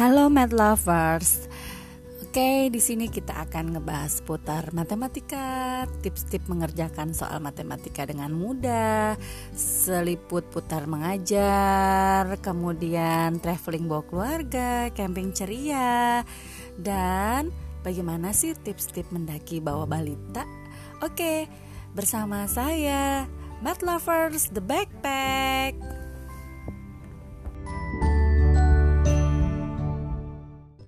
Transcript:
Halo Math Lovers. Oke, di sini kita akan ngebahas putar matematika, tips-tips mengerjakan soal matematika dengan mudah, seliput putar mengajar, kemudian traveling bawa keluarga, camping ceria, dan bagaimana sih tips-tips mendaki bawa balita? Oke, bersama saya Math Lovers The Backpack.